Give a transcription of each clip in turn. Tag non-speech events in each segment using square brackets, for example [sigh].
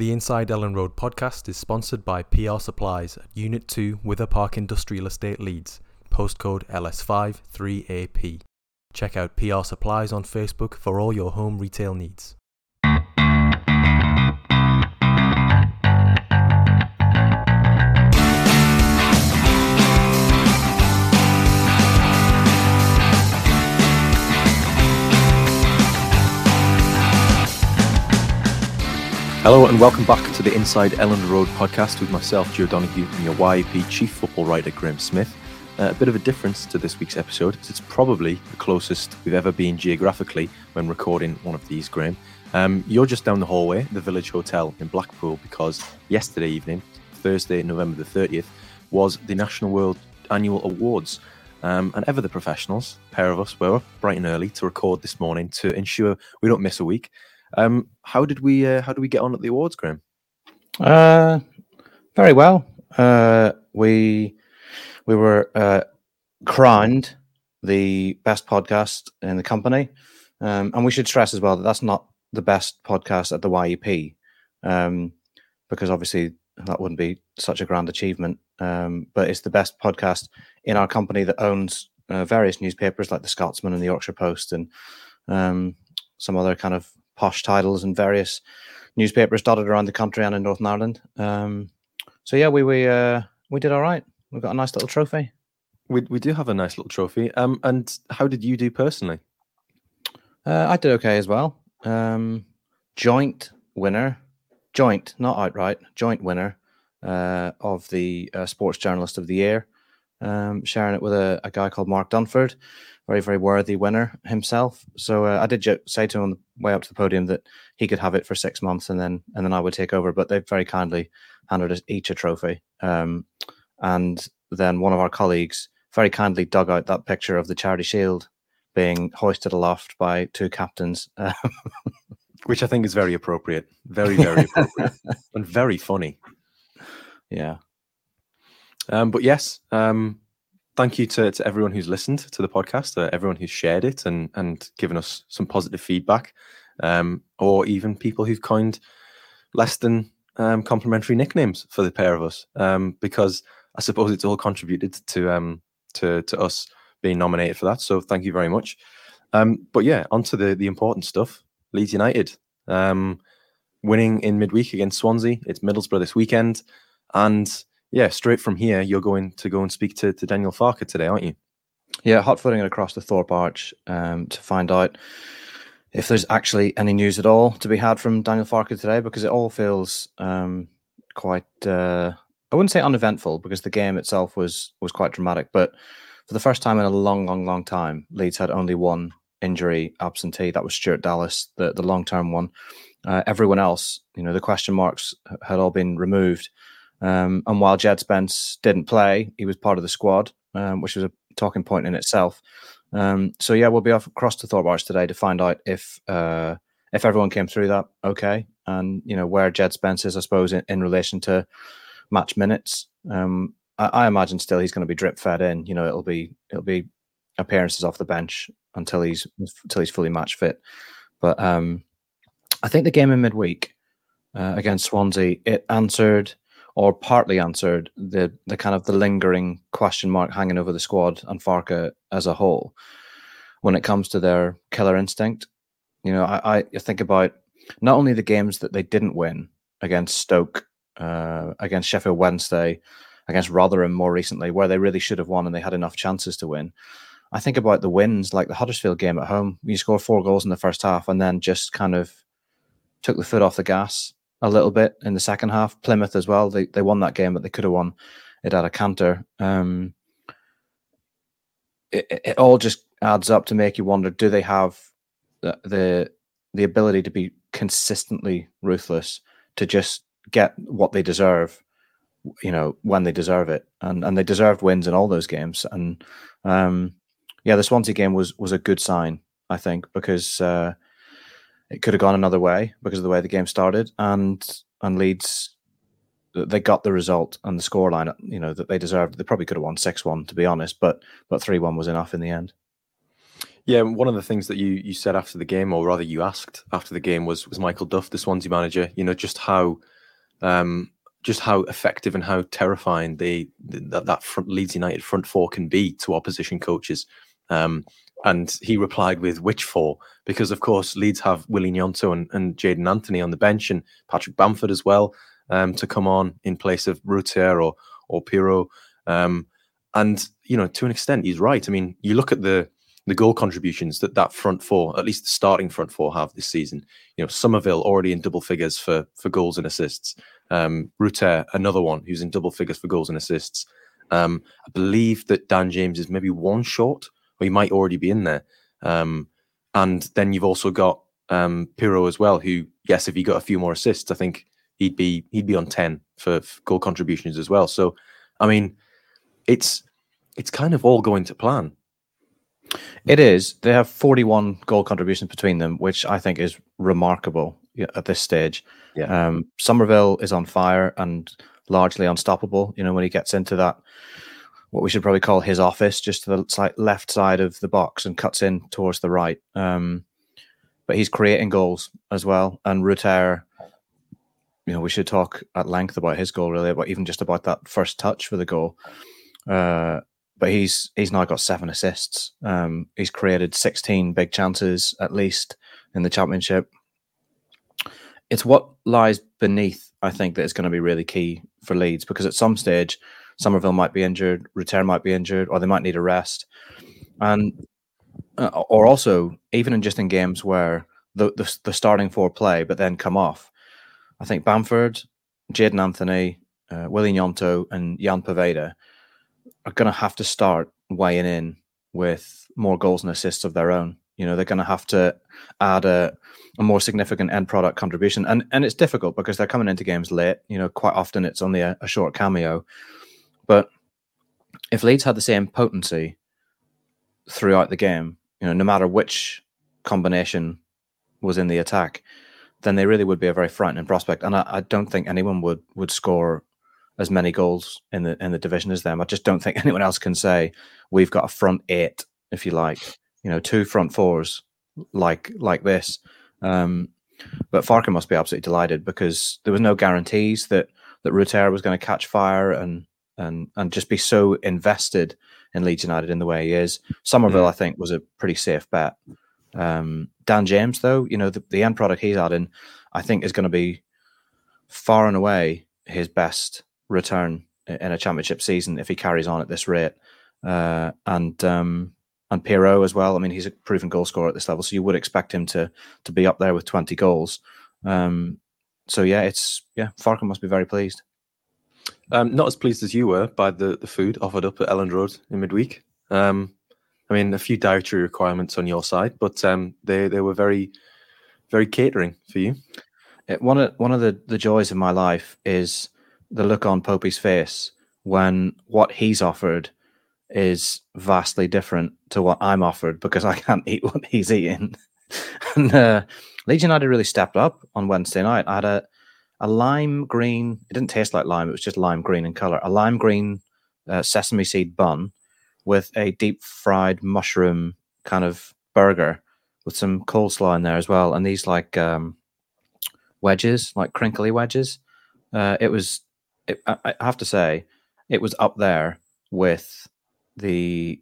The Inside Elland Road podcast is sponsored by PR Supplies at Unit 2 Wyther Park Industrial Estate Leeds, postcode LS5 3AP. Check out PR Supplies on Facebook for all your home retail needs. Hello and welcome back to the Inside Elland Road podcast with myself, Joe Donoghue, and your YEP chief football writer, Graham Smith. Uh, a bit of a difference to this week's episode, as it's probably the closest we've ever been geographically when recording one of these, Graham. Um, you're just down the hallway, the Village Hotel in Blackpool, because yesterday evening, Thursday, November the 30th, was the National World Annual Awards. Um, and ever the professionals, pair of us were up bright and early to record this morning to ensure we don't miss a week. Um, how did we uh, how did we get on at the awards, Graham? Uh, very well. Uh, we we were uh, crowned the best podcast in the company, um, and we should stress as well that that's not the best podcast at the YEP, um, because obviously that wouldn't be such a grand achievement. Um, but it's the best podcast in our company that owns uh, various newspapers like the Scotsman and the Yorkshire Post and um, some other kind of posh titles and various newspapers dotted around the country and in Northern Ireland. Um, so yeah, we we uh, we did all right. We got a nice little trophy. We we do have a nice little trophy. Um, and how did you do personally? Uh, I did okay as well. Um, joint winner, joint, not outright, joint winner uh, of the uh, Sports Journalist of the Year. Um, sharing it with a, a guy called Mark Dunford very, very worthy winner himself. So uh, I did j- say to him on the way up to the podium that he could have it for six months and then and then I would take over. But they very kindly handed us each a trophy. Um, and then one of our colleagues very kindly dug out that picture of the charity shield being hoisted aloft by two captains. [laughs] Which I think is very appropriate. Very, very appropriate. [laughs] and very funny. Yeah. Um, but yes, um, thank you to, to everyone who's listened to the podcast, uh, everyone who's shared it and and given us some positive feedback, um, or even people who've coined less than um, complimentary nicknames for the pair of us, um, because I suppose it's all contributed to um, to to us being nominated for that. So thank you very much. Um, but yeah, on to the the important stuff. Leeds United um, winning in midweek against Swansea. It's Middlesbrough this weekend, and yeah, straight from here, you're going to go and speak to, to Daniel Farke today, aren't you? Yeah, hot footing it across the Thorpe Arch um, to find out if there's actually any news at all to be had from Daniel Farke today, because it all feels um, quite. Uh, I wouldn't say uneventful because the game itself was was quite dramatic, but for the first time in a long, long, long time, Leeds had only one injury absentee. That was Stuart Dallas, the the long term one. Uh, everyone else, you know, the question marks had all been removed. Um, and while Jed Spence didn't play, he was part of the squad, um, which was a talking point in itself. Um, so yeah, we'll be off across to Thorpe Arch today to find out if uh, if everyone came through that okay, and you know where Jed Spence is, I suppose, in, in relation to match minutes. Um, I, I, imagine still he's going to be drip fed in. You know, it'll be it'll be appearances off the bench until he's until he's fully match fit. But um, I think the game in midweek uh, against Swansea it answered or partly answered the the kind of the lingering question mark hanging over the squad and Farke as a whole when it comes to their killer instinct. You know, I, I think about not only the games that they didn't win against Stoke, uh, against Sheffield Wednesday, against Rotherham more recently, where they really should have won and they had enough chances to win. I think about the wins, like the Huddersfield game at home. You score four goals in the first half and then just kind of took the foot off the gas a little bit in the second half. Plymouth as well. They they won that game, but they could have won it at a canter. Um, it, it all just adds up to make you wonder: Do they have the, the the ability to be consistently ruthless to just get what they deserve? You know when they deserve it, and and they deserved wins in all those games. And um, yeah, the Swansea game was was a good sign, I think, because. Uh, it could have gone another way because of the way the game started, and and Leeds they got the result and the scoreline you know that they deserved. They probably could have won six one to be honest, but but three one was enough in the end. Yeah, one of the things that you you said after the game, or rather you asked after the game, was was Michael Duff, the Swansea manager. You know, just how um, just how effective and how terrifying they that that front Leeds United front four can be to opposition coaches. Um, and he replied with which four? Because of course Leeds have Willy Gnonto and, and Jaidon Anthony on the bench and Patrick Bamford as well um, to come on in place of Rutter or or Piroe. Um, and you know, to an extent, he's right. I mean, you look at the the goal contributions that that front four, at least the starting front four, have this season. You know, Summerville already in double figures for for goals and assists. Um, another one who's in double figures for goals and assists. Um, I believe that Dan James is maybe one short, or he might already be in there. Um, and then you've also got um, Piroe as well, who, yes, if he got a few more assists, I think he'd be he'd be on ten for, for goal contributions as well. So, I mean, it's it's kind of all going to plan. It is. They have 41 goal contributions between them, which I think is remarkable at this stage. Yeah. Um, Summerville is on fire and largely unstoppable. You know, when he gets into that, what we should probably call his office, just to the left side of the box and cuts in towards the right. Um, but he's creating goals as well. And Rutter, you know, we should talk at length about his goal, really, but even just about that first touch for the goal. Uh, but he's he's now got seven assists. Um, he's created 16 big chances at least in the championship. It's what lies beneath, I think, that is going to be really key for Leeds because at some stage, Summerville might be injured, Rutter might be injured, or they might need a rest, and uh, or also even in just in games where the, the the starting four play but then come off. I think Bamford, Jaidon Anthony, uh, Willy Gnonto, and Ian Poveda are going to have to start weighing in with more goals and assists of their own. You know, they're going to have to add a, a more significant end product contribution, and and it's difficult because they're coming into games late. You know, quite often it's only a, a short cameo, but if Leeds had the same potency throughout the game, you know, no matter which combination was in the attack, then they really would be a very frightening prospect. And I, I don't think anyone would would score as many goals in the in the division as them. I just don't think [laughs] anyone else can say we've got a front eight, if you like, you know, two front fours like like this. Um, but Farke must be absolutely delighted because there was no guarantees that that Rutter was going to catch fire and and and just be so invested in Leeds United in the way he is. Summerville, mm. I think, was a pretty safe bet. Um, Dan James, though, you know, the, the end product he's adding, I think, is going to be far and away his best return in a championship season if he carries on at this rate. Uh, and um, and Piroe as well. I mean, he's a proven goal scorer at this level, so you would expect him to to be up there with twenty goals. Um, so yeah, it's yeah, Farke must be very pleased. Um, not as pleased as you were by the, the food offered up at Elland Road in midweek. Um, I mean, a few dietary requirements on your side, but um, they they were very very catering for you. One of one of the, the joys of my life is the look on Popey's face when what he's offered is vastly different to what I'm offered because I can't eat what he's eating. [laughs] and uh, Leeds United really stepped up on Wednesday night. I had a, a lime green, it didn't taste like lime, it was just lime green in color, a lime green uh, sesame seed bun with a deep fried mushroom kind of burger with some coleslaw in there as well. And these like um, wedges, like crinkly wedges. Uh, it was it, I, have to say, it was up there with the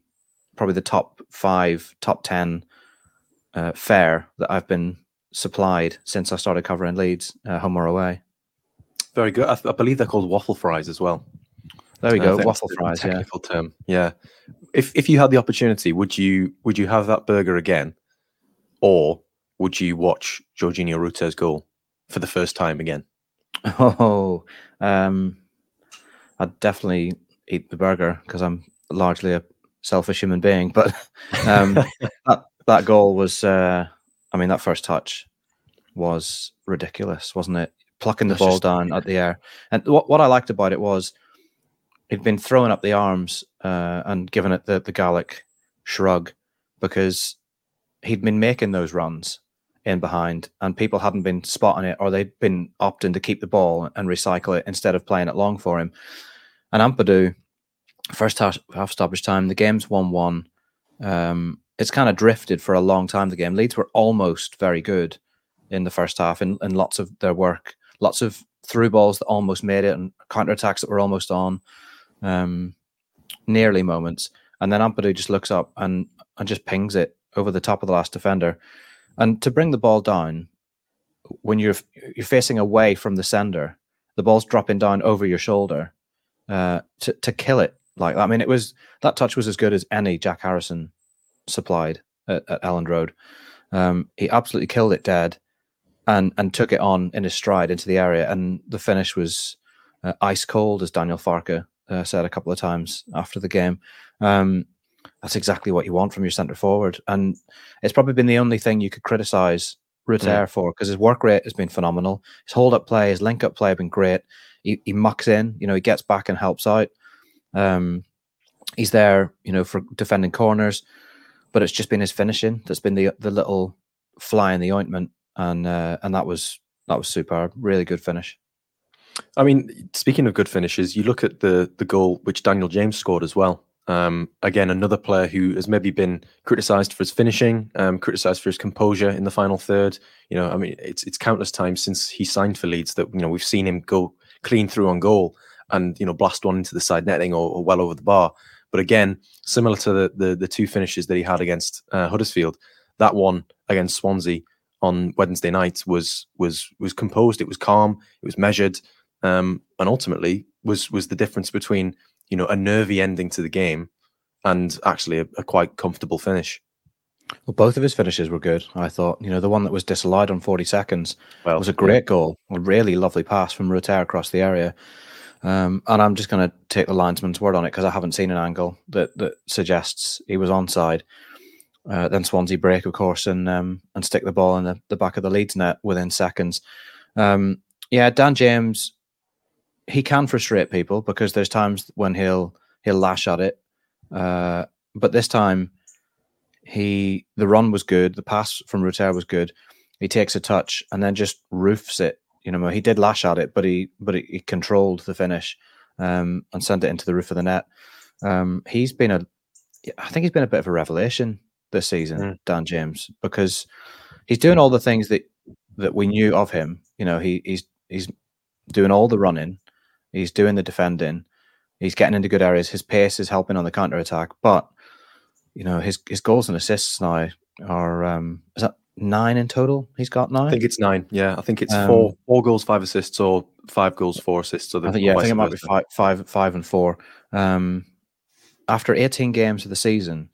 probably the top five, top ten uh, fare that I've been supplied since I started covering Leeds, uh, home or away. Very good. I, I, believe they're called waffle fries as well. There we go, waffle fries. Technical yeah. term. Yeah. If if you had the opportunity, would you would you have that burger again, or would you watch Georginio Rutter's goal for the first time again? [laughs] Oh, um, I'd definitely eat the burger because I'm largely a selfish human being. But [laughs] um, that that goal was, uh, I mean, that first touch was ridiculous, wasn't it? Plucking the That's ball just, down at the air, and what what I liked about it was he'd been throwing up the arms uh, and giving it the the Gallic shrug because he'd been making those runs in behind and people hadn't been spotting it or they'd been opting to keep the ball and recycle it instead of playing it long for him. And Ampadu, first half, half stoppage time, the game's 1 1. Um, it's kind of drifted for a long time. The game Leeds were almost very good in the first half, and in, in lots of their work, lots of through balls that almost made it, and counter attacks that were almost on, um, nearly moments. And then Ampadu just looks up and and just pings it over the top of the last defender. And to bring the ball down, when you're you're facing away from the sender, the ball's dropping down over your shoulder uh, to to kill it like that. I mean, it was that touch was as good as any Jack Harrison supplied at, at Elland Road. Um, he absolutely killed it dead, and and took it on in his stride into the area. And the finish was uh, ice cold, as Daniel Farke uh, said a couple of times after the game. Um, that's exactly what you want from your centre forward, and it's probably been the only thing you could criticise Rutter mm. for because his work rate has been phenomenal. His hold up play, his link up play have been great. He, he mucks in, you know, he gets back and helps out. Um, he's there, you know, for defending corners, but it's just been his finishing that's been the the little fly in the ointment, and uh, and that was that was superb. Really good finish. I mean, speaking of good finishes, you look at the the goal which Daniel James scored as well. Um, again, another player who has maybe been criticised for his finishing, um, criticised for his composure in the final third. You know, I mean, it's it's countless times since he signed for Leeds that you know we've seen him go clean through on goal and you know blast one into the side netting or, or well over the bar. But again, similar to the the, the two finishes that he had against uh, Huddersfield, that one against Swansea on Wednesday night was was was composed. It was calm. It was measured, um, and ultimately was was the difference between you know a nervy ending to the game and actually a, a quite comfortable finish. Well, both of his finishes were good. I thought, you know, the one that was disallowed on 40 seconds well, was a great goal, a really lovely pass from Rutter across the area. Um, and I'm just going to take the linesman's word on it because I haven't seen an angle that that suggests he was onside. Uh, then Swansea break, of course, and um, and stick the ball in the, the back of the Leeds net within seconds. Um, yeah, Dan James, he can frustrate people because there's times when he'll he'll lash at it, uh, but this time he the run was good, the pass from Rutter was good. He takes a touch and then just roofs it you know, he did lash at it, but he but he, he controlled the finish um, and sent it into the roof of the net. Um, he's been a, I think he's been a bit of a revelation this season, mm. Dan James, because he's doing all the things that that we knew of him. You know, he he's he's doing all the running, he's doing the defending, he's getting into good areas. His pace is helping on the counter attack, but you know his his goals and assists now are um is that nine in total. He's got nine. I think it's nine. Yeah, I think it's um, four four goals, five assists, or five goals, four assists. I think, yeah, I think it might be five, five, five and four. Um, after 18 games of the season,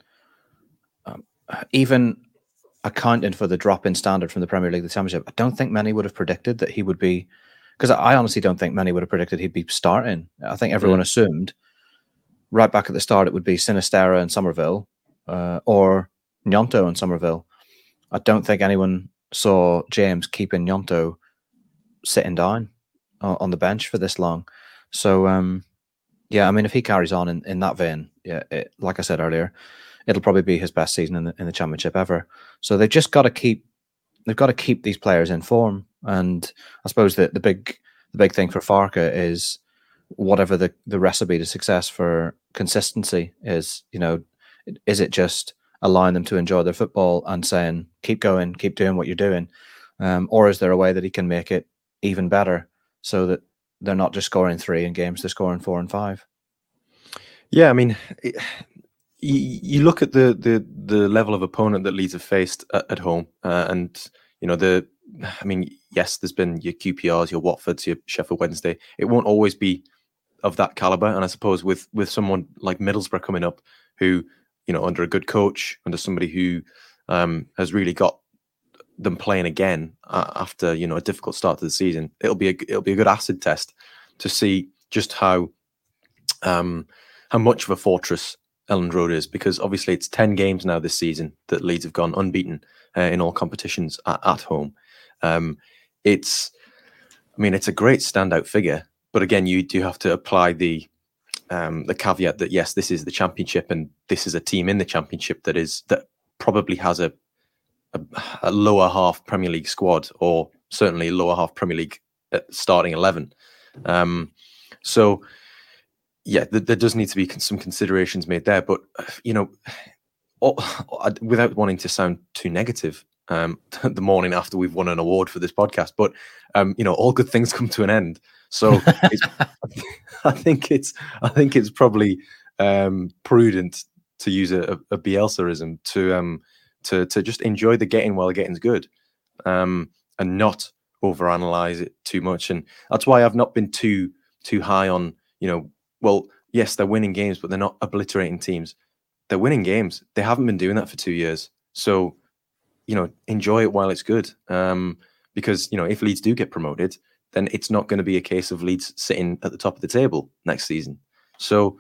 even accounting for the drop in standard from the Premier League, the Championship, I don't think many would have predicted that he would be. Because I honestly don't think many would have predicted he'd be starting. I think everyone mm. assumed right back at the start it would be Sinisterra and Summerville uh, or Gnonto and Summerville. I don't think anyone saw James keeping Gnonto sitting down on the bench for this long. So, um, yeah, I mean, if he carries on in, in that vein, yeah, it, like I said earlier, it'll probably be his best season in the, in the championship ever. So they've just got to keep they've got to keep these players in form. And I suppose that the big the big thing for Farke is whatever the, the recipe to success for consistency is, you know, is it just allowing them to enjoy their football and saying, keep going, keep doing what you're doing? Um, or is there a way that he can make it even better so that they're not just scoring three in games, they're scoring four and five? Yeah, I mean, you, look at the, the the level of opponent that Leeds have faced at, at home, uh, and you know the. I mean, yes, there's been your QPRs, your Watfords, your Sheffield Wednesday. It won't always be of that caliber, and I suppose with with someone like Middlesbrough coming up, who you know, under a good coach, under somebody who um, has really got them playing again uh, after you know a difficult start to the season, it'll be a it'll be a good acid test to see just how um, how much of a fortress Elland Road is, because obviously it's ten games now this season that Leeds have gone unbeaten uh, in all competitions at, at home. Um, it's, I mean, it's a great standout figure, but again, you do have to apply the um, the caveat that yes, this is the championship, and this is a team in the championship that is that probably has a a, a lower half Premier League squad, or certainly lower half Premier League uh, starting eleven. Um, so yeah, th- there does need to be some considerations made there, but you know, without wanting to sound too negative, um, [laughs] the morning after we've won an award for this podcast, but um, you know, all good things come to an end. So [laughs] I think it's I think it's probably um, prudent to use a, a Bielsaism to um, to to just enjoy the getting while the getting's good, um, and not overanalyze it too much. And that's why I've not been too too high on you know. Well, yes, they're winning games, but they're not obliterating teams. They're winning games. They haven't been doing that for two years. So, you know, enjoy it while it's good. Um, because you know, if Leeds do get promoted, then it's not going to be a case of Leeds sitting at the top of the table next season. So,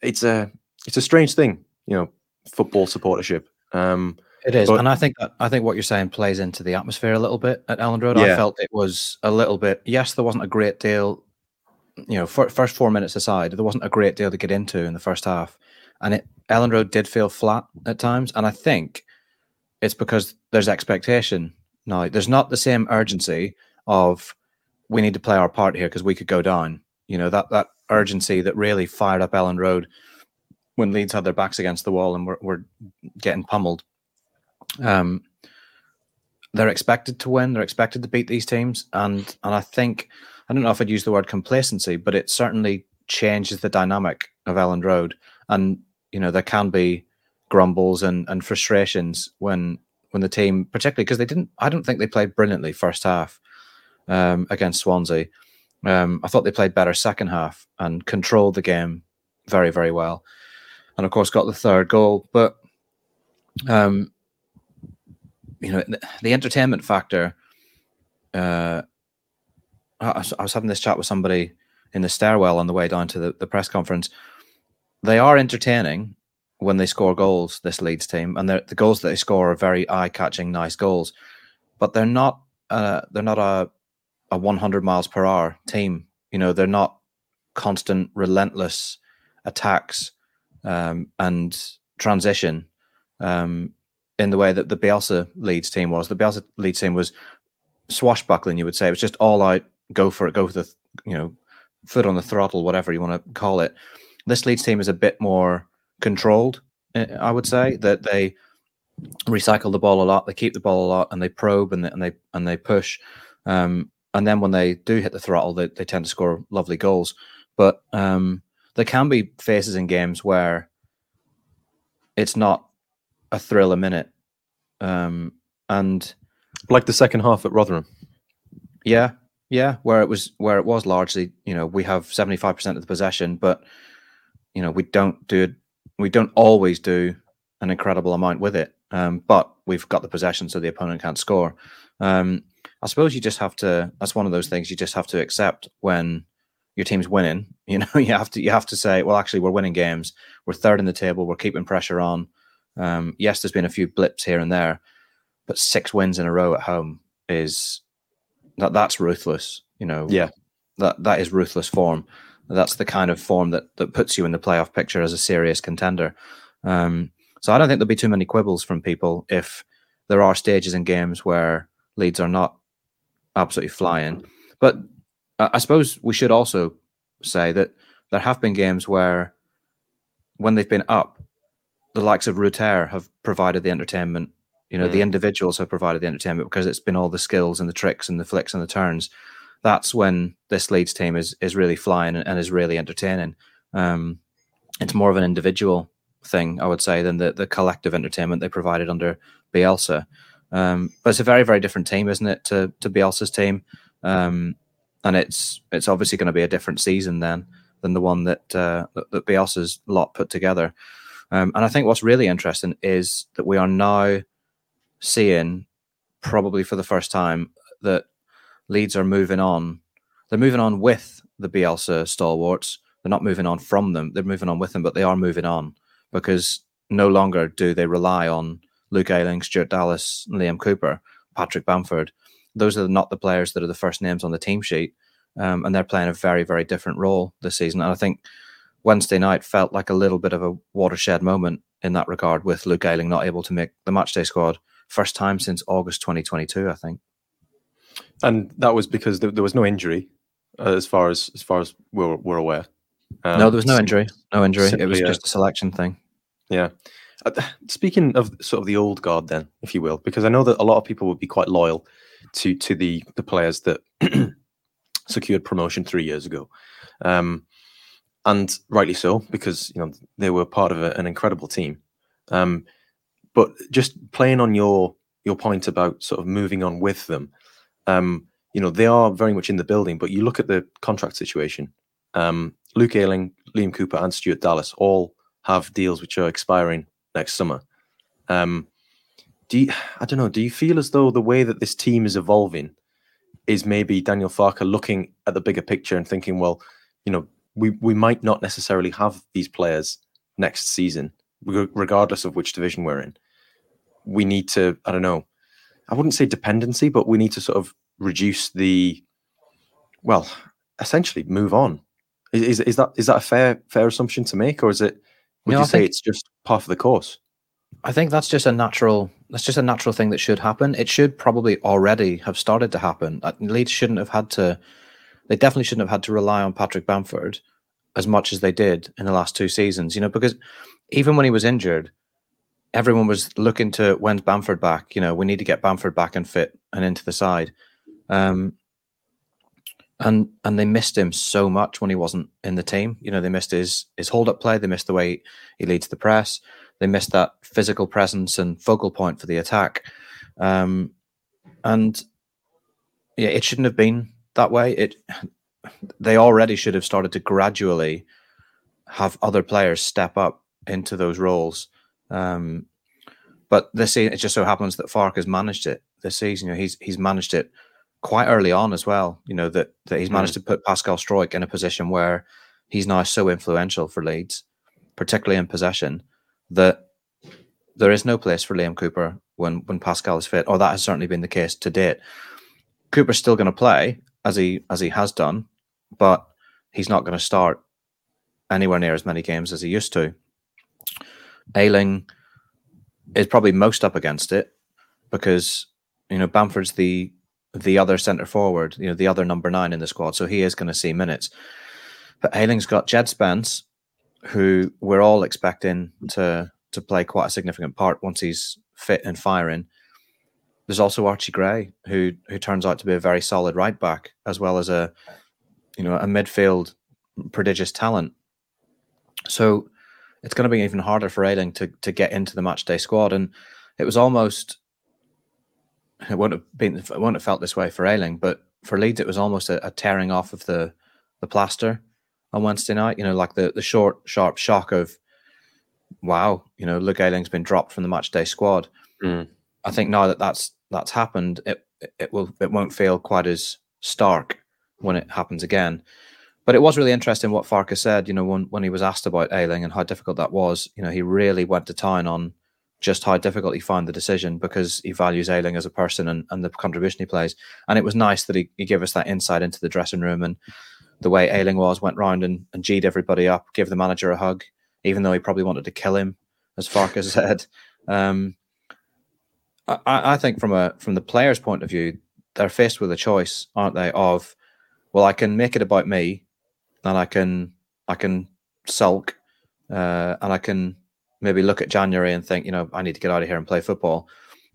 it's a it's a strange thing, you know, football supportership. Um, it is, but, and I think that I think what you're saying plays into the atmosphere a little bit at Elland Road. Yeah. I felt it was a little bit. Yes, there wasn't a great deal. You know, for, first four minutes aside, there wasn't a great deal to get into in the first half, and it Elland Road did feel flat at times. And I think it's because there's expectation now. There's not the same urgency of we need to play our part here because we could go down. You know that that urgency that really fired up Elland Road when Leeds had their backs against the wall and were, were getting pummeled. Um, they're expected to win. They're expected to beat these teams, and and I think I don't know if I'd use the word complacency, but it certainly changes the dynamic of Elland Road. And you know there can be grumbles and and frustrations when when the team, particularly because they didn't. I don't think they played brilliantly first half um, against Swansea. Um, I thought they played better second half and controlled the game very very well, and of course got the third goal. But um, you know the, the entertainment factor. Uh, I, I, was having this chat with somebody in the stairwell on the way down to the, the press conference. They are entertaining when they score goals. This Leeds team, and the goals that they score are very eye-catching, nice goals, but they're not. Uh, they're not a a 100 miles per hour team. You know, they're not constant, relentless attacks um, and transition. Um, in the way that the Bielsa Leeds team was. The Bielsa Leeds team was swashbuckling, you would say. It was just all out, go for it, go for the, you know, foot on the throttle, whatever you want to call it. This Leeds team is a bit more controlled, eh, I would say, that they recycle the ball a lot, they keep the ball a lot, and they probe and they, and they, and they push. Um, and then when they do hit the throttle, they, they tend to score lovely goals. But um, there can be phases in games where it's not a thrill a minute. Um, and like the second half at Rotherham. Yeah, yeah, where it was where it was largely, you know, we have seventy five percent of the possession, but you know, we don't do we don't always do an incredible amount with it. Um, but we've got the possession, so the opponent can't score. Um, I suppose you just have to. That's one of those things you just have to accept when your team's winning. [laughs] You know, you have to you have to say, well, actually, we're winning games. We're third in the table. We're keeping pressure on. Um, yes, there's been a few blips here and there, but six wins in a row at home is that that's ruthless. You know, yeah, that that is ruthless form. That's the kind of form that that puts you in the playoff picture as a serious contender. Um, so I don't think there'll be too many quibbles from people if there are stages in games where Leeds are not absolutely flying. But I suppose we should also say that there have been games where when they've been up, the likes of Rutter have provided the entertainment. You know, mm. the individuals have provided the entertainment because it's been all the skills and the tricks and the flicks and the turns. That's when this Leeds team is is really flying and, and is really entertaining. Um, it's more of an individual thing, I would say, than the the collective entertainment they provided under Bielsa. Um, but it's a very very different team, isn't it, to to Bielsa's team? Um, and it's it's obviously going to be a different season then than the one that uh, that, that Bielsa's lot put together. Um, and I think what's really interesting is that we are now seeing, probably for the first time, that Leeds are moving on. They're moving on with the Bielsa stalwarts. They're not moving on from them. They're moving on with them, but they are moving on because no longer do they rely on Luke Ayling, Stuart Dallas, Liam Cooper, Patrick Bamford. Those are not the players that are the first names on the team sheet. Um, and they're playing a very, very different role this season. And I think Wednesday night felt like a little bit of a watershed moment in that regard, with Luke Ayling not able to make the matchday squad first time since August 2022, I think. And that was because there, there was no injury, uh, as far as as far as we're, we're aware. Um, no, there was no injury. No injury. Simply, it was just a selection thing. Yeah, uh, speaking of sort of the old guard, then, if you will, because I know that a lot of people would be quite loyal to to the the players that [clears throat] secured promotion three years ago, um, and rightly so, because you know they were part of a, an incredible team. Um, but just playing on your your point about sort of moving on with them, um, you know they are very much in the building. But you look at the contract situation. Um, Luke Ayling, Liam Cooper, and Stuart Dallas all have deals which are expiring next summer. Um, do you, I don't know? Do you feel as though the way that this team is evolving is maybe Daniel Farke looking at the bigger picture and thinking, well, you know, we we might not necessarily have these players next season, regardless of which division we're in. We need to, I don't know, I wouldn't say dependency, but we need to sort of reduce the, well, essentially move on. Is is that is that a fair fair assumption to make, or is it? Would you, know, you say think, it's just part of the course? I think that's just a natural. That's just a natural thing that should happen. It should probably already have started to happen. Uh, Leeds shouldn't have had to. They definitely shouldn't have had to rely on Patrick Bamford as much as they did in the last two seasons. You know, because even when he was injured, everyone was looking to when's Bamford back. You know, we need to get Bamford back and fit and into the side. Um, and and they missed him so much when he wasn't in the team. You know, they missed his his hold up play. They missed the way he leads the press. They missed that physical presence and focal point for the attack. Um, and yeah, it shouldn't have been that way. It they already should have started to gradually have other players step up into those roles. Um, but this it just so happens that Farke has managed it this season. You know, he's he's managed it quite early on as well. You know that that he's managed mm. to put Pascal Struijk in a position where he's now so influential for Leeds, particularly in possession, that there is no place for Liam Cooper when when Pascal is fit, or that has certainly been the case to date. Cooper's still going to play as he as he has done, but he's not going to start anywhere near as many games as he used to. Ayling is probably most up against it because you know Bamford's the the other centre forward, you know, the other number nine in the squad. So he is going to see minutes. But Ayling's got Jed Spence, who we're all expecting to to play quite a significant part once he's fit and firing. There's also Archie Gray, who who turns out to be a very solid right back, as well as a you know a midfield prodigious talent. So it's going to be even harder for Ayling to to get into the match day squad. And it was almost it wouldn't have been it wouldn't have felt this way for Ayling, but for Leeds it was almost a, a, tearing off of the the plaster on Wednesday night. You know, like the the short sharp shock of wow, you know, Luke Ayling's been dropped from the match day squad. Mm. I think now that that's that's happened, it it will it won't feel quite as stark when it happens again. But it was really interesting what Farke said. You know, when when he was asked about Ayling and how difficult that was, you know, he really went to town on just how difficult he found the decision because he values Ayling as a person and, and the contribution he plays. And it was nice that he, he gave us that insight into the dressing room and the way Ayling was, went round and, and G'd everybody up, gave the manager a hug, even though he probably wanted to kill him, as Farke [laughs] said. Um, I, I think from a from the player's point of view, they're faced with a choice, aren't they? Of well, I can make it about me, and I can I can sulk, uh, and I can maybe look at January and think, you know, I need to get out of here and play football,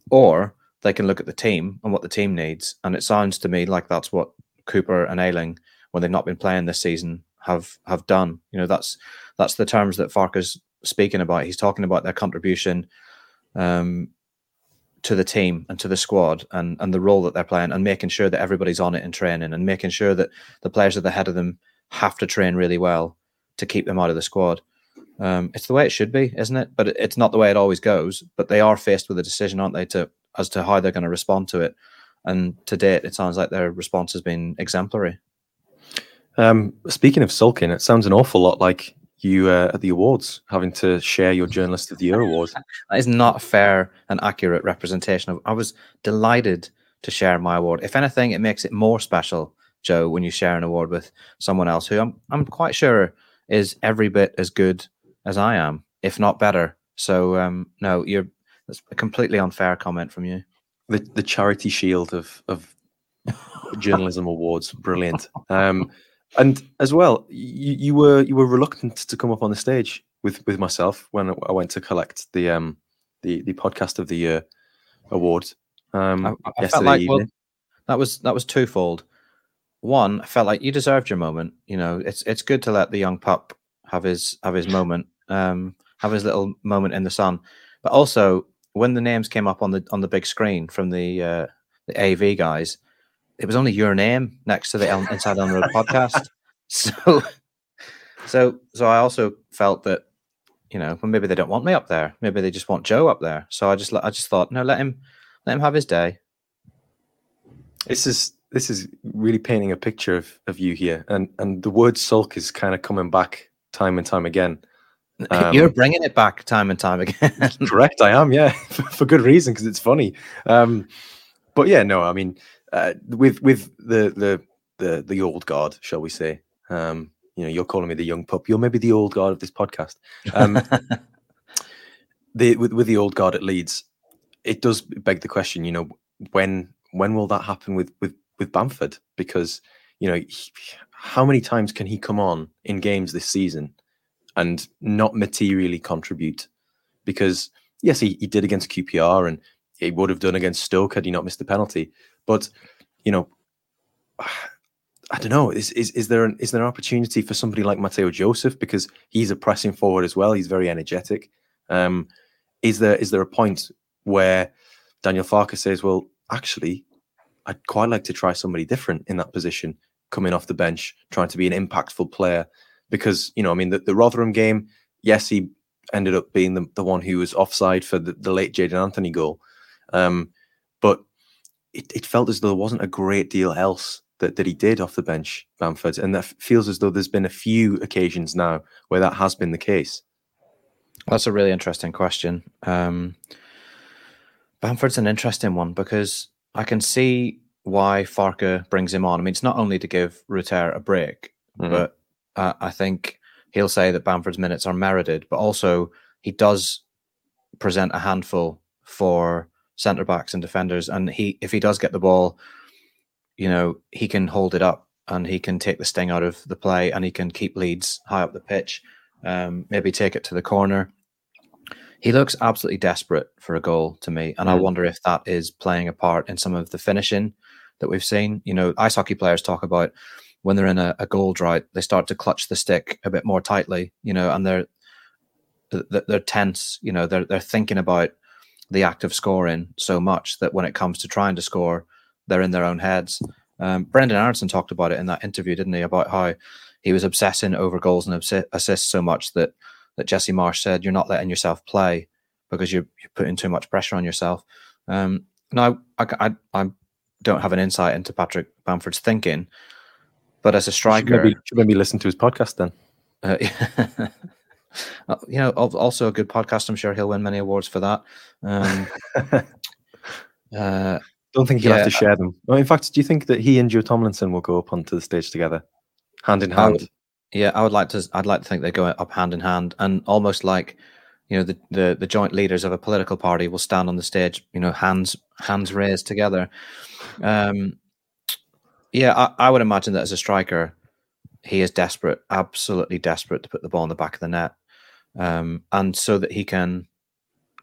or they can look at the team and what the team needs. And it sounds to me like that's what Cooper and Ayling, when they've not been playing this season, have have done. You know, that's that's the terms that Farke's speaking about. He's talking about their contribution um, to the team and to the squad and and the role that they're playing and making sure that everybody's on it in training and making sure that the players at the head of them have to train really well to keep them out of the squad. Um, it's the way it should be, isn't it? But it's not the way it always goes. But they are faced with a decision, aren't they, to as to how they're going to respond to it. And to date, it sounds like their response has been exemplary. Um, speaking of sulking, it sounds an awful lot like you uh, at the awards having to share your Journalist of the Year award. [laughs] that is not a fair and accurate representation of. I was delighted to share my award. If anything, it makes it more special, Joe, when you share an award with someone else who I'm I'm quite sure is every bit as good as I am, if not better. So um, no, you're that's a completely unfair comment from you. The the charity shield of of [laughs] journalism awards, brilliant. Um, and as well, you, you were you were reluctant to come up on the stage with with myself when I went to collect the um the the podcast of the year award. Um, I, I felt like well, that was that was twofold. One, I felt like you deserved your moment. You know, it's it's good to let the young pup have his have his moment, um, have his little moment in the sun. But also, when the names came up on the on the big screen from the uh, the AV guys, it was only your name next to the El- Inside Elland Road podcast. [laughs] So, so, so I also felt that you know, well, maybe they don't want me up there. Maybe they just want Joe up there. So I just, I just thought, no, let him, let him have his day. This is this is really painting a picture of, of you here, and and the word sulk is kind of coming back time and time again. [laughs] Um, You're bringing it back time and time again. [laughs] correct, I am. Yeah, [laughs] for good reason because it's funny. Um, but yeah, no, I mean, uh, with with the the the the old guard, shall we say? Um, you know, you're calling me the young pup. You're maybe the old guard of this podcast. Um, the with with the old guard at Leeds, it does beg the question. You know, when when will that happen with with with Bamford? Because you know, he, how many times can he come on in games this season and not materially contribute? Because yes, he, he did against QPR and he would have done against Stoke had he not missed the penalty. But you know, [sighs] I don't know. Is is is there an is there an opportunity for somebody like Mateo Joseph because he's a pressing forward as well? He's very energetic. Um, is there is there a point where Daniel Farke says, "Well, actually, I'd quite like to try somebody different in that position, coming off the bench, trying to be an impactful player." Because you know, I mean, the, the Rotherham game, yes, he ended up being the, the one who was offside for the, the late Jaidon Anthony goal, um, but it, it felt as though there wasn't a great deal else that, that he did off the bench, Bamford, and that feels as though there's been a few occasions now where that has been the case. That's a really interesting question. Um, Bamford's an interesting one because I can see why Farke brings him on. I mean, it's not only to give Rutter a break, mm-hmm. but uh, I think he'll say that Bamford's minutes are merited, but also he does present a handful for centre backs and defenders. And he, if he does get the ball you know, he can hold it up and he can take the sting out of the play and he can keep Leeds high up the pitch, um, maybe take it to the corner. He looks absolutely desperate for a goal to me. And mm. I wonder if that is playing a part in some of the finishing that we've seen. You know, ice hockey players talk about when they're in a, a goal drought, they start to clutch the stick a bit more tightly, you know, and they're they're tense, you know, they're they're thinking about the act of scoring so much that when it comes to trying to score, they're in their own heads. Um, Brenden Aaronson talked about it in that interview, didn't he? About how he was obsessing over goals and assists so much that that Jesse Marsch said, "You're not letting yourself play because you're, you're putting too much pressure on yourself." Um, now, I, I, I don't have an insight into Patrick Bamford's thinking, but as a striker, should maybe, should maybe listen to his podcast then. [laughs] Uh, you know, also a good podcast. I'm sure he'll win many awards for that. Um, [laughs] uh, don't think he'll yeah, have to share them. Well, in fact, do you think that he and Joe Tomlinson will go up onto the stage together, hand in hand? Yeah, I would like to. I'd like to think they go up hand in hand, and almost like you know the, the the joint leaders of a political party will stand on the stage, you know, hands hands raised together. Um, yeah, I, I would imagine that as a striker, he is desperate, absolutely desperate to put the ball in the back of the net, um, and so that he can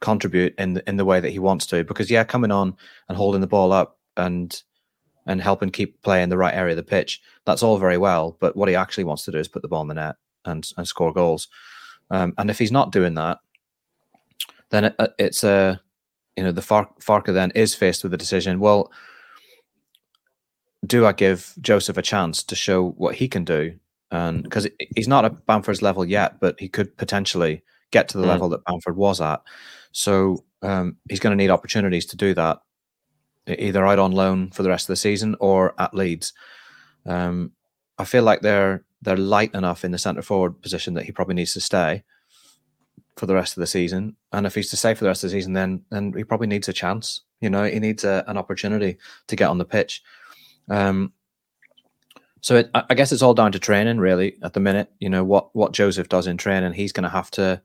contribute in the, in the way that he wants to. Because yeah, coming on and holding the ball up and and helping keep play in the right area of the pitch, that's all very well. But what he actually wants to do is put the ball in the net and and score goals. Um, and if he's not doing that, then it, it's a you know the Far- Farke then is faced with the decision. Well, do I give Joseph a chance to show what he can do? And because he's not at Bamford's level yet, but he could potentially get to the mm. level that Bamford was at. So um, he's going to need opportunities to do that, either out on loan for the rest of the season or at Leeds. Um, I feel like they're they're light enough in the centre forward position that he probably needs to stay for the rest of the season. And if he's to stay for the rest of the season, then then he probably needs a chance. You know, he needs a, an opportunity to get on the pitch. Um, so it, I guess it's all down to training, really. At the minute, you know what what Joseph does in training, he's going to have to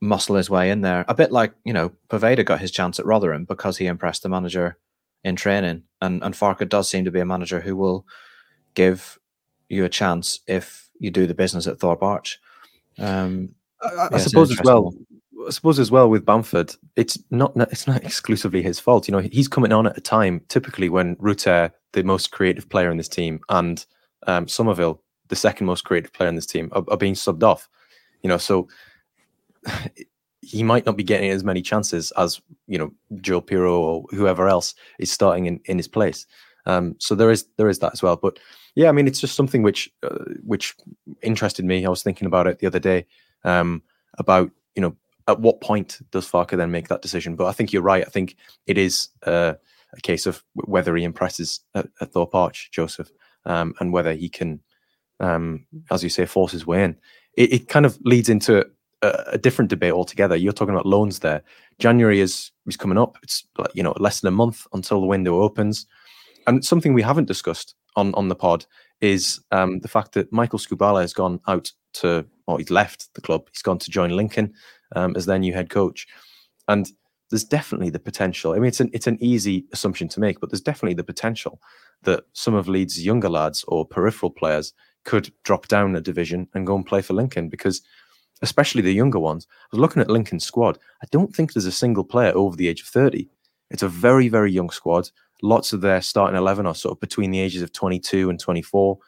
muscle his way in there. A bit like, you know, Poveda got his chance at Rotherham because he impressed the manager in training. And and Farke does seem to be a manager who will give you a chance if you do the business at Thorpe Arch. Um, I, I suppose as well. I suppose as well with Bamford, it's not it's not exclusively his fault. You know, he's coming on at a time typically when Rutter, the most creative player in this team, and um, Summerville, the second most creative player in this team, are, are being subbed off. You know, so he might not be getting as many chances as you know Joel Piroe or whoever else is starting in, in his place. Um, so there is there is that as well. But yeah, I mean, it's just something which uh, which interested me. I was thinking about it the other day um, about you know at what point does Farke then make that decision? But I think you're right. I think it is uh, a case of whether he impresses at, at Thorpe Arch, Joseph, um, and whether he can, um, as you say, force his way in. It, it kind of leads into a, different debate altogether. You're talking about loans there. January is is coming up. It's you know less than a month until the window opens, and something we haven't discussed on on the pod is um, the fact that Michael Skubala has gone out to, or he's left the club. He's gone to join Lincoln um, as their new head coach, and there's definitely the potential. I mean, it's an it's an easy assumption to make, but there's definitely the potential that some of Leeds' younger lads or peripheral players could drop down a division and go and play for Lincoln because especially the younger ones. I was looking at Lincoln's squad. I don't think there's a single player over the age of 30. It's a very, very young squad. Lots of their starting 11 are sort of between the ages of 22 and 24.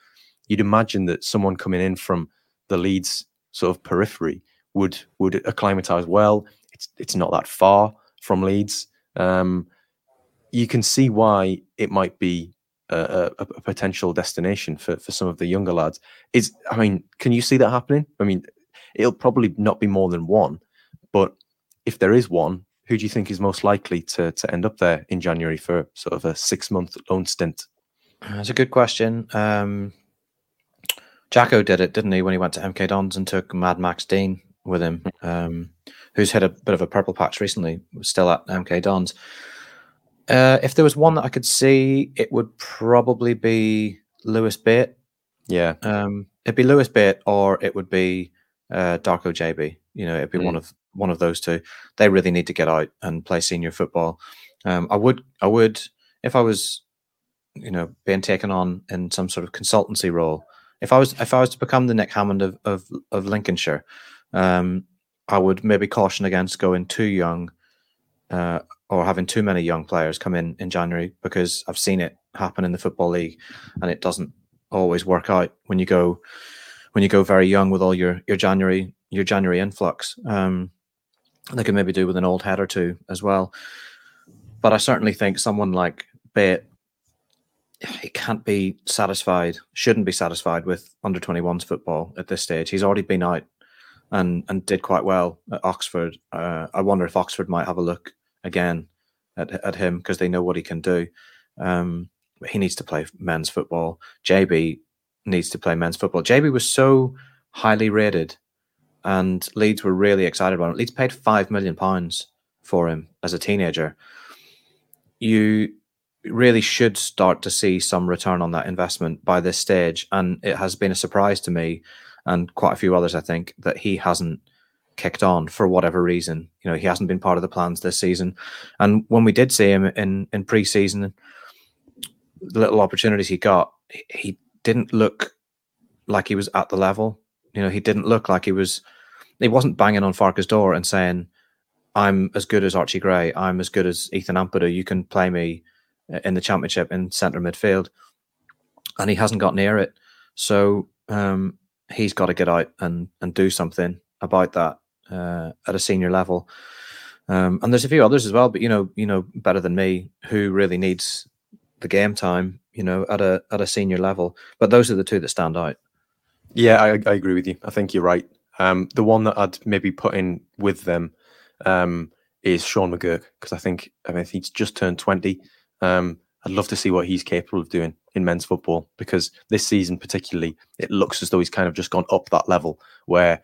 You'd imagine that someone coming in from the Leeds sort of periphery would would acclimatize well. It's it's not that far from Leeds. Um, you can see why it might be a, a, a, potential destination for, for some of the younger lads. Is I mean, can you see that happening? I mean, it'll probably not be more than one, but if there is one, who do you think is most likely to to end up there in January for sort of a six month loan stint? That's a good question. Um, Jacko did it, didn't he, when he went to MK Dons and took Mad Max Dean with him, um, who's had a bit of a purple patch recently, still at MK Dons. Uh, if there was one that I could see, it would probably be Lewis Bate. Yeah. Um, it'd be Lewis Bate or it would be uh, Darko Gyabi. You know, it'd be mm. one of one of those two. They really need to get out and play senior football. Um, I would, I would, if I was, you know, being taken on in some sort of consultancy role. If I was, if I was to become the Nick Hammond of of, of Lincolnshire, um, I would maybe caution against going too young uh, or having too many young players come in in January because I've seen it happen in the football league, and it doesn't always work out when you go when you go very young with all your your January your January influx. Um, they can maybe do with an old head or two as well. But I certainly think someone like Bate, he can't be satisfied, shouldn't be satisfied with under 21s football at this stage. He's already been out and and did quite well at Oxford. Uh, I wonder if Oxford might have a look again at, at him because they know what he can do. Um, he needs to play men's football. JB needs to play men's football. JB was so highly rated, and Leeds were really excited about him. Leeds paid five million pounds for him as a teenager. You really should start to see some return on that investment by this stage, and it has been a surprise to me and quite a few others. I think that he hasn't kicked on for whatever reason. You know, he hasn't been part of the plans this season. And when we did see him in in preseason, the little opportunities he got, he didn't look like he was at the level. You know, he didn't look like he was. He wasn't banging on Farke's door and saying, "I'm as good as Archie Gray. I'm as good as Ethan Ampadu. You can play me in the championship in centre midfield." And he hasn't got near it. So um, he's got to get out and and do something about that uh, at a senior level. Um, and there's a few others as well, but you know, you know better than me who really needs the game time, you know, at a at a senior level. But those are the two that stand out. Yeah, I, I agree with you. I think you're right. Um, the one that I'd maybe put in with them um, is Sean McGurk because I think I mean he's just turned twenty. Um, I'd love to see what he's capable of doing in men's football because this season, particularly, it looks as though he's kind of just gone up that level where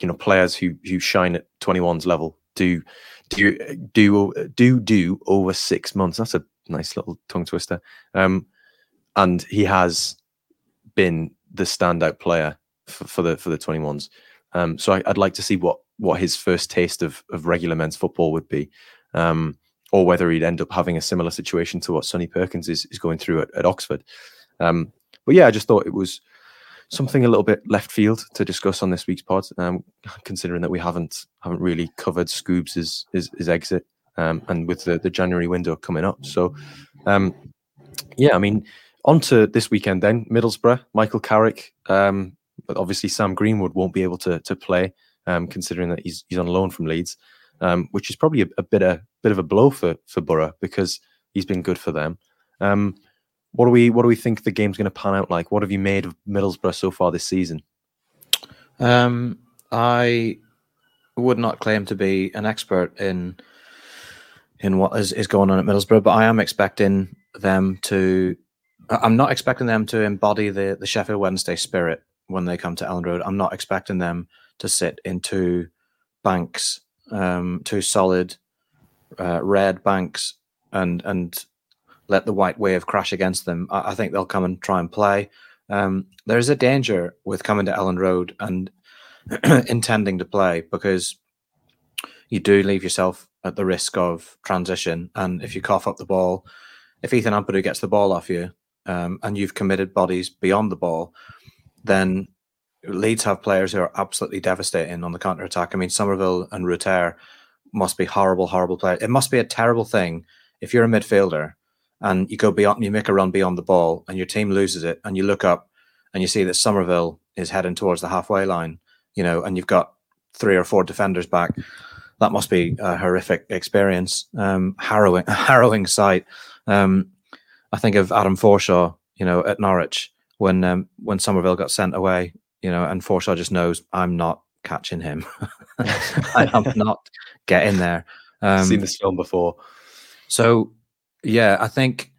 you know players who who shine at 21's level do do do do do over six months. That's a nice little tongue twister. Um, and he has been the standout player for, for the for the 21s. Um, so I, would like to see what what his first taste of of regular men's football would be. Um, or whether he'd end up having a similar situation to what Sonny Perkins is, is going through at, at Oxford. Um, but yeah, I just thought it was something a little bit left field to discuss on this week's pod, um, considering that we haven't haven't really covered Scoobs' his, his, his exit, um, and with the, the January window coming up. So, um, yeah, I mean, on to this weekend then. Middlesbrough, Michael Carrick, um, but obviously Sam Greenwood won't be able to to play, um, considering that he's he's on loan from Leeds, um, which is probably a, a bit a bit of a blow for for Borough because he's been good for them. Um, what do we what do we think the game's going to pan out like? What have you made of Middlesbrough so far this season? Um, I would not claim to be an expert in in what is, is going on at Middlesbrough, but I am expecting them to. I'm not expecting them to embody the the Sheffield Wednesday spirit when they come to Elland Road. I'm not expecting them to sit in two banks, um, two solid uh, red banks, and and let the white wave crash against them. I, I think they'll come and try and play. Um, there is a danger with coming to Elland Road and [clears throat] intending to play because you do leave yourself at the risk of transition. And if you cough up the ball, if Ethan Ampadu gets the ball off you um, and you've committed bodies beyond the ball, then Leeds have players who are absolutely devastating on the counter attack. I mean, Summerville and Rutter must be horrible, horrible players. It must be a terrible thing if you're a midfielder and you go beyond, you make a run beyond the ball, and your team loses it, and you look up and you see that Summerville is heading towards the halfway line, you know, and you've got three or four defenders back. That must be a horrific experience, um, harrowing, [laughs] harrowing sight. Um, I think of Adam Forshaw, you know, at Norwich when um, when Summerville got sent away, you know, and Forshaw just knows I'm not catching him. [laughs] I am [laughs] not getting there. Um, Seen this film before. So yeah, I think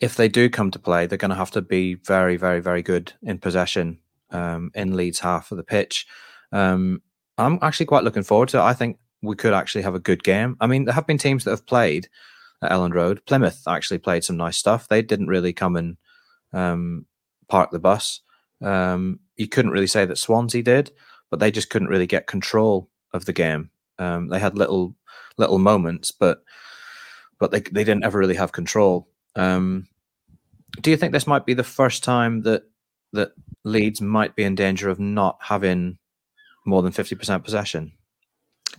if they do come to play, they're going to have to be very, very, very good in possession um, in Leeds half of the pitch. Um, I'm actually quite looking forward to it. I think we could actually have a good game. I mean, there have been teams that have played Elland Road. Plymouth actually played some nice stuff. They didn't really come and um, park the bus. Um, you couldn't really say that Swansea did, but they just couldn't really get control of the game. Um, they had little little moments, but but they they didn't ever really have control. Um, do you think this might be the first time that that Leeds might be in danger of not having more than fifty percent possession?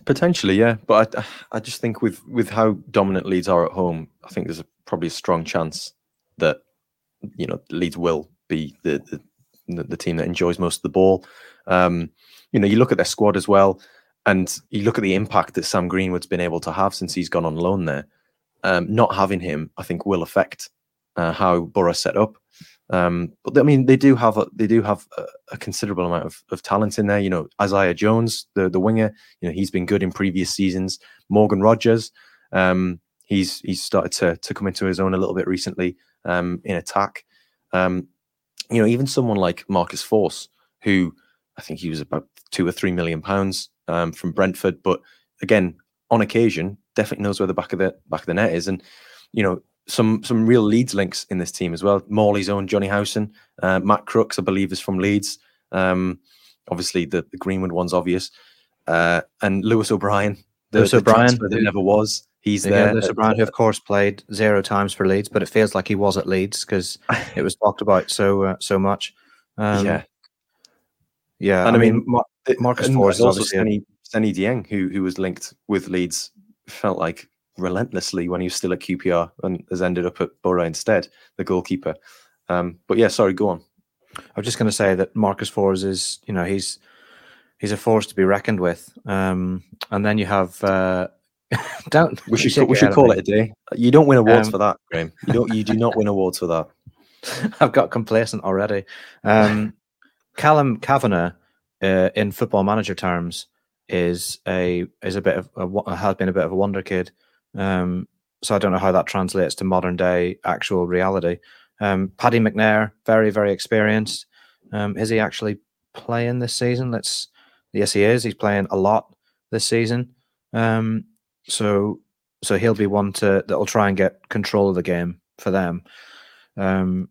Potentially, yeah. But I, I just think with with how dominant Leeds are at home, I think there's a, probably a strong chance that you know Leeds will be the the, the team that enjoys most of the ball. Um, you know, you look at their squad as well, and you look at the impact that Sam Greenwood's been able to have since he's gone on loan there um, not having him, I think, will affect uh, how Borough set up. Um, but I mean, they do have a, they do have a, a, considerable amount of, of talent in there. You know, Isaiah Jones, the the winger, you know, he's been good in previous seasons. Morgan Rogers, um, he's he's started to to come into his own a little bit recently um, in attack. Um, you know, even someone like Marcus Forss, who I think he was about two or three million pounds um, from Brentford, but again, on occasion, definitely knows where the back of the back of the net is, and you know some some real Leeds links in this team as well. Morley's own Jonny Howson, uh, Matt Crooks, I believe, is from Leeds. Um, obviously, the, the Greenwood one's obvious, uh, and Lewis O'Brien, the, Lewis O'Brien, that never was. He's there. Lewis O'Brien, who of course played zero times for Leeds, but it feels like he was at Leeds because [laughs] it was talked about so uh, so much. Um, yeah, yeah. And I, I mean, Mar- Marcus Forss is obviously Seny, Seny Dieng, who who was linked with Leeds felt like relentlessly when he was still at QPR and has ended up at Borough instead, the goalkeeper. Um, but yeah, sorry, go on. I was just going to say that Marcus Forss is, you know, he's he's a force to be reckoned with. Um, and then you have uh, [laughs] don't we should we should call it a day. You don't win awards um, for that, Graham. You don't. You do not win awards for that. [laughs] I've got complacent already. Um, [laughs] Calum Kavanagh, uh, in football manager terms, is a is a bit of a, has been a bit of a wonder kid. Um, so I don't know how that translates to modern day actual reality. Um, Paddy McNair, very very experienced. Um, is he actually playing this season? Let's yes he is. He's playing a lot this season. Um, so so he'll be one to that'll try and get control of the game for them. Um,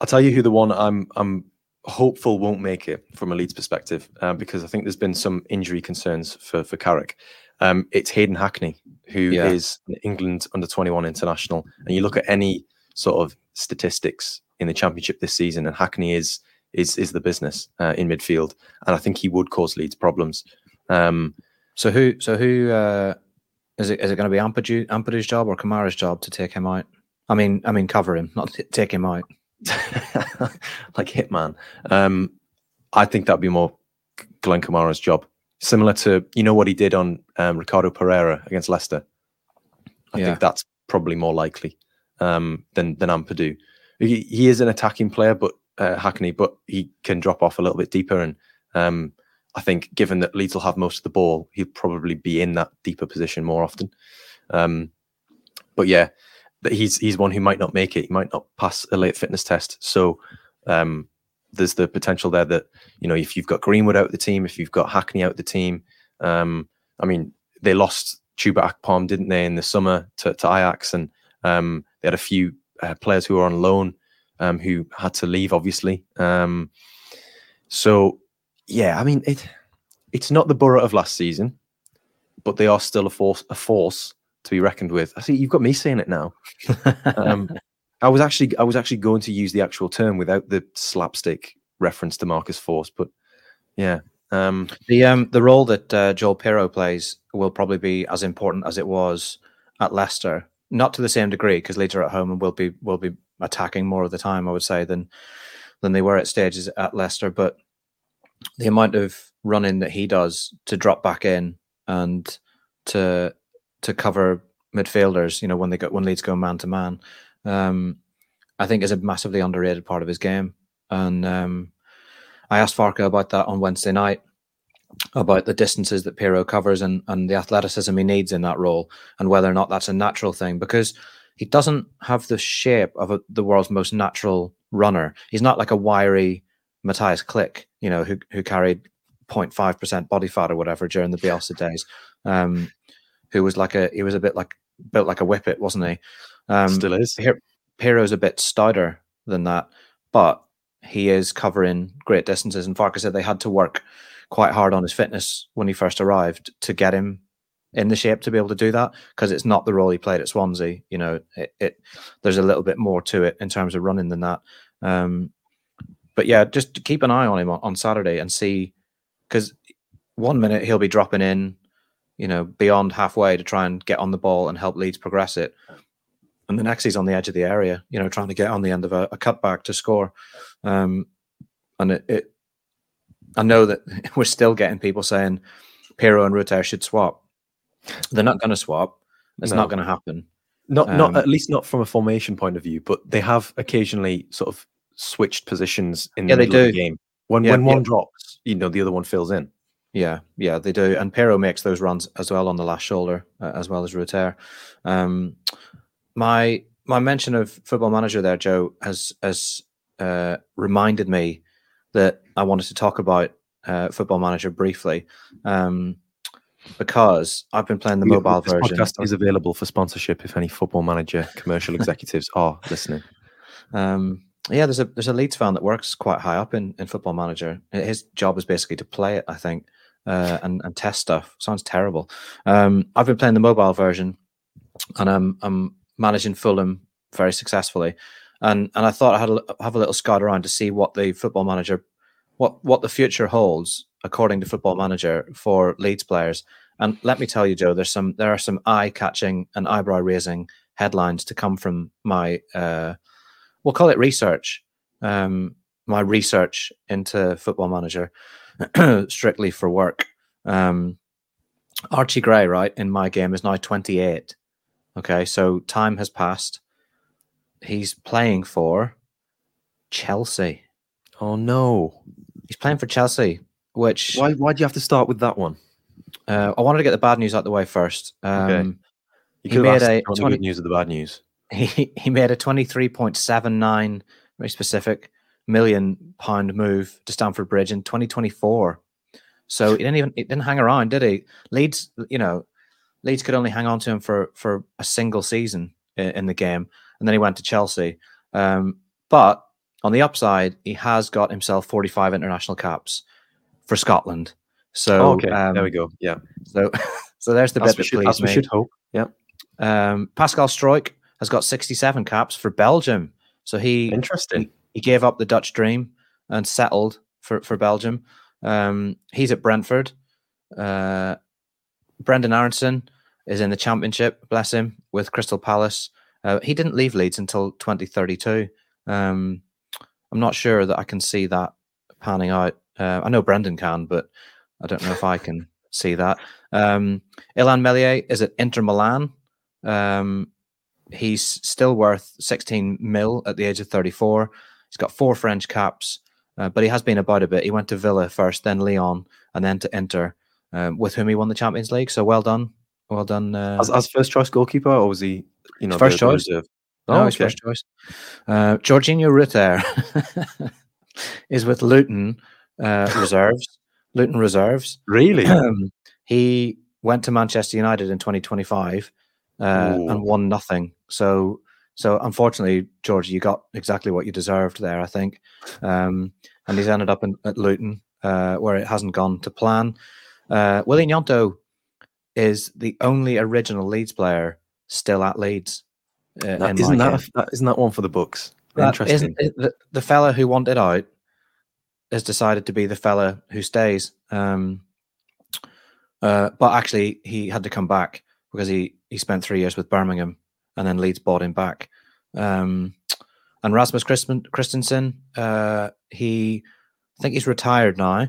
I'll tell you who the one I'm I'm hopeful won't make it from a Leeds perspective uh, because I think there's been some injury concerns for for Carrick. Um, it's Hayden Hackney who yeah. is an England under 21 international, and you look at any sort of statistics in the championship this season, and Hackney is is is the business uh, in midfield, and I think he would cause Leeds problems. Um, so who so who uh, is it? Is it going to be Ampadu, Ampadu's job or Kamara's job to take him out? I mean, I mean, cover him, not t- take him out. [laughs] like Hitman. Um, I think that'd be more Glenn Kamara's job, similar to you know what he did on um, Ricardo Pereira against Leicester. I yeah. think that's probably more likely um, than than Ampadu. He, he, is an attacking player, but uh, Hackney, but he can drop off a little bit deeper. And um, I think, given that Leeds will have most of the ball, he'll probably be in that deeper position more often. Um, but yeah, that he's he's one who might not make it. He might not pass a late fitness test. So um, there's the potential there that you know if you've got Greenwood out of the team, if you've got Hackney out of the team. Um, I mean, they lost Chuba Akpom, didn't they, in the summer to, to Ajax, and um, they had a few uh, players who were on loan um, who had to leave, obviously. Um, so yeah, I mean it. It's not the Borough of last season, but they are still a force. A force to be reckoned with. I see you've got me saying it now. [laughs] um, I was actually I was actually going to use the actual term without the slapstick reference to Marcus Forss, but yeah. Um, the um, the role that uh, Joel Piroe plays will probably be as important as it was at Leicester, not to the same degree because are at home and will be will be attacking more of the time. I would say than than they were at stages at Leicester, but the amount of running that he does to drop back in and to to cover midfielders, you know, when they go when Leeds go man to man, um, I think is a massively underrated part of his game. And um, I asked Farke about that on Wednesday night about the distances that Piroe covers and, and the athleticism he needs in that role and whether or not that's a natural thing because he doesn't have the shape of a, the world's most natural runner. He's not like a wiry Mateusz Klich, you know, who who carried 0.5% body fat or whatever during the Bielsa days. Um, who was like a he was a bit like built like a whippet, wasn't he? Um, Still is. Piroe's a bit stouter than that, but he is covering great distances. And Farke said they had to work quite hard on his fitness when he first arrived to get him in the shape to be able to do that because it's not the role he played at Swansea. You know, it, it, there's a little bit more to it in terms of running than that. Um, but yeah, just keep an eye on him on, on Saturday and see because one minute he'll be dropping in you know, beyond halfway to try and get on the ball and help Leeds progress it. And the next he's on the edge of the area, you know, trying to get on the end of a, a cutback to score. Um, and it, it, I know that [laughs] we're still getting people saying Piroe and Rutter should swap. They're not going to swap. It's no. not going to happen. Not, um, not at least not from a formation point of view, but they have occasionally sort of switched positions in the yeah, middle of the game. When yeah, when one yeah. drops, you know, the other one fills in. Yeah, yeah, they do. And Piroe makes those runs as well on the last shoulder, uh, as well as Rutter. Um, my my mention of Football Manager there, Joe, has has uh, reminded me that I wanted to talk about uh, Football Manager briefly. Um, because I've been playing the we, mobile this version. Podcast is available for sponsorship if any football manager commercial executives [laughs] are listening. Um, yeah, there's a there's a Leeds fan that works quite high up in, in Football Manager. His job is basically to play it, I think uh, and, and test stuff. Sounds terrible. Um, I've been playing the mobile version, and I'm I'm managing Fulham very successfully. And and I thought I had a, have a little scout around to see what the football manager, what what the future holds according to Football Manager for Leeds players. And let me tell you, Joe, there's some there are some eye catching and eyebrow raising headlines to come from my uh, we'll call it research. Um, my research into Football Manager. [clears throat] strictly for work. Um, Archie Gray, right, in my game is now 28. Okay, so time has passed. He's playing for Chelsea. Oh no. He's playing for Chelsea, which why why do you have to start with that one? Uh, I wanted to get the bad news out the way first. Um, okay. You could have made a 20, good news of the bad news. He he made a 23.79 very specific million pound move to Stamford Bridge in 2024. So he didn't even it didn't hang around, did he? Leeds, you know, Leeds could only hang on to him for for a single season in, the game, and then he went to Chelsea. Um, but on the upside, he has got himself 45 international caps for Scotland. So oh, okay, um, there we go. Yeah. So [laughs] so there's the bit that should, should hope. Yeah. Um, Pascal Struijk has got 67 caps for Belgium. So he interesting. He, he gave up the Dutch dream and settled for for Belgium. Um, he's at Brentford. Uh, Brenden Aaronson is in the Championship. Bless him with Crystal Palace. Uh, he didn't leave Leeds until 2032. Um, I'm not sure that I can see that panning out. Uh, I know Brenden can, but I don't know if I can [laughs] see that. Um, Illan Meslier is at Inter Milan. Um, he's still worth 16 mil at the age of 34. He's got four French caps, uh, but he has been about a bit. He went to Villa first, then Lyon, and then to Inter, um, with whom he won the Champions League. So well done, well done. Uh, as, as first choice goalkeeper, or was he, you know, first choice? Reserve? Oh, no, okay. first choice. Uh, Georginio Rutter [laughs] is with Luton uh, [laughs] reserves. Luton reserves. Really? he went to Manchester United in 2025 uh, and won nothing. So, so unfortunately, George, you got exactly what you deserved there, I think. Um, and he's ended up in, at Luton, uh, where it hasn't gone to plan. Uh, Willy Gnonto is the only original Leeds player still at Leeds. Uh, that, isn't that, that isn't that one for the books? Interesting. the, the fella who wanted out has decided to be the fella who stays. Um, uh, but actually, he had to come back because he he spent three years with Birmingham, and then Leeds bought him back. Um, and Rasmus Kristensen, uh, he I think he's retired now,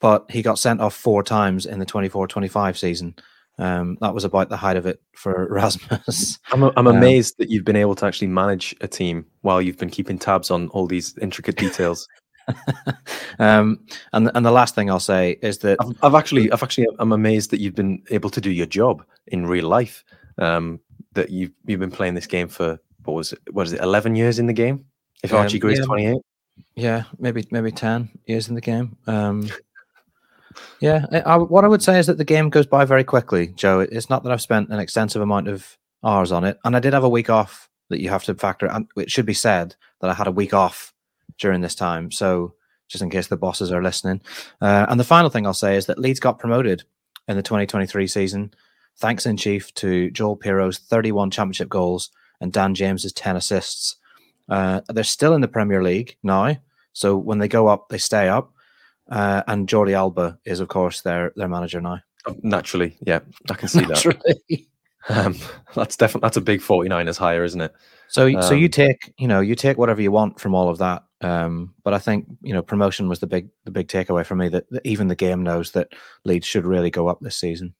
but he got sent off four times in the 24-25 season. Um, that was about the height of it for [laughs] Rasmus. I'm, I'm um, amazed um, that you've been able to actually manage a team while you've been keeping tabs on all these intricate details. [laughs] [laughs] um, and and the last thing I'll say is that I've, I've, actually I've actually I'm amazed that you've been able to do your job in real life. Um, that you've you've been playing this game for what was it? What is it? Eleven years in the game? If um, Archie Gray's yeah, twenty eight. Yeah, maybe maybe ten years in the game. Um, [laughs] yeah, I, I, what I would say is that the game goes by very quickly, Joe. It's not that I've spent an extensive amount of hours on it, and I did have a week off that you have to factor. And it should be said that I had a week off during this time, so just in case the bosses are listening. Uh, and the final thing I'll say is that Leeds got promoted in the 2023 season, thanks in chief to Joel Piroe's 31 championship goals and Dan James's 10 assists. Uh, they're still in the Premier League now, so when they go up, they stay up. Uh, and Jordi Alba is, of course, their their manager now. Oh, naturally, yeah, I can see Naturally. that. [laughs] Um, that's definitely that's a big 49ers hire, isn't it? So, um, so you take you know you take whatever you want from all of that. Um, but I think you know promotion was the big the big takeaway for me that, that even the game knows that Leeds should really go up this season.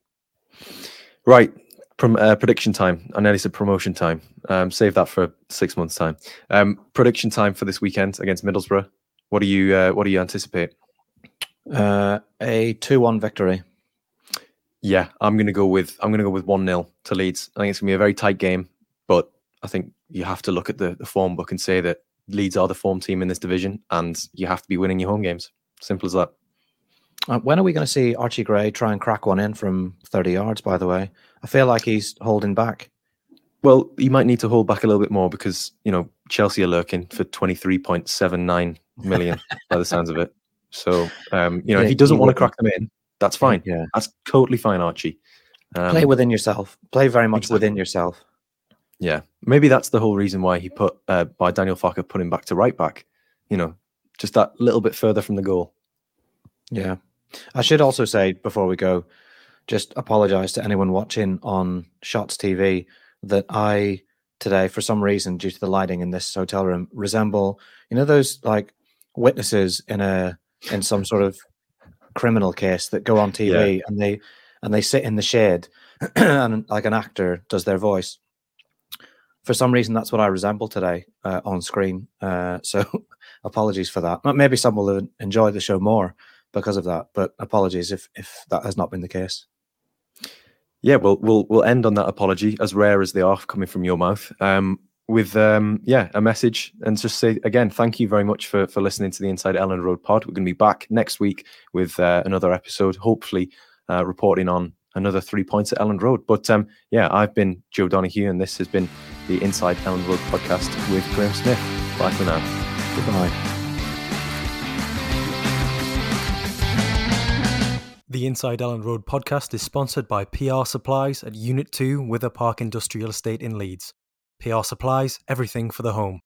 Right, from uh, prediction time. I nearly said promotion time. Um, save that for six months time. Um, prediction time for this weekend against Middlesbrough. What do you uh, what do you anticipate? Uh, a two-one victory. Yeah, I'm gonna go with I'm gonna go with one 0 to Leeds. I think it's gonna be a very tight game, but I think you have to look at the, the form book and say that Leeds are the form team in this division, and you have to be winning your home games. Simple as that. Uh, when are we going to see Archie Gray try and crack one in from 30 yards? By the way, I feel like he's holding back. Well, he might need to hold back a little bit more because you know Chelsea are lurking for 23.79 million [laughs] by the sounds of it. So, um, you know, yeah, if he doesn't want to crack them in, that's fine. Yeah, that's totally fine, Archie. Um, Play within yourself. Play very much exactly. within yourself. Yeah, maybe that's the whole reason why he put uh, by Daniel Farke put him back to right back. You know, just that little bit further from the goal. Yeah, I should also say before we go, just apologize to anyone watching on Shots TV that I today, for some reason, due to the lighting in this hotel room, resemble you know those like witnesses in a in some sort of criminal case that go on TV yeah. and they and they sit in the shade [clears throat] and like an actor does their voice. For some reason, that's what I resemble today uh, on screen. Uh, so [laughs] apologies for that. Maybe some will enjoy the show more because of that, but apologies if if that has not been the case. Yeah, well, we'll we'll end on that apology, as rare as they are coming from your mouth. Um, with um, yeah a message and just say again thank you very much for for listening to the inside Elland Road pod. We're going to be back next week with uh, another episode hopefully uh, reporting on another three points at Elland Road. But um, yeah I've been Joe Donahue and this has been the inside Elland Road podcast with Graham Smith. Bye for now. Goodbye The Inside Elland Road podcast is sponsored by PR Supplies at Unit 2 Wyther Park Industrial Estate in Leeds. PR supplies everything for the home.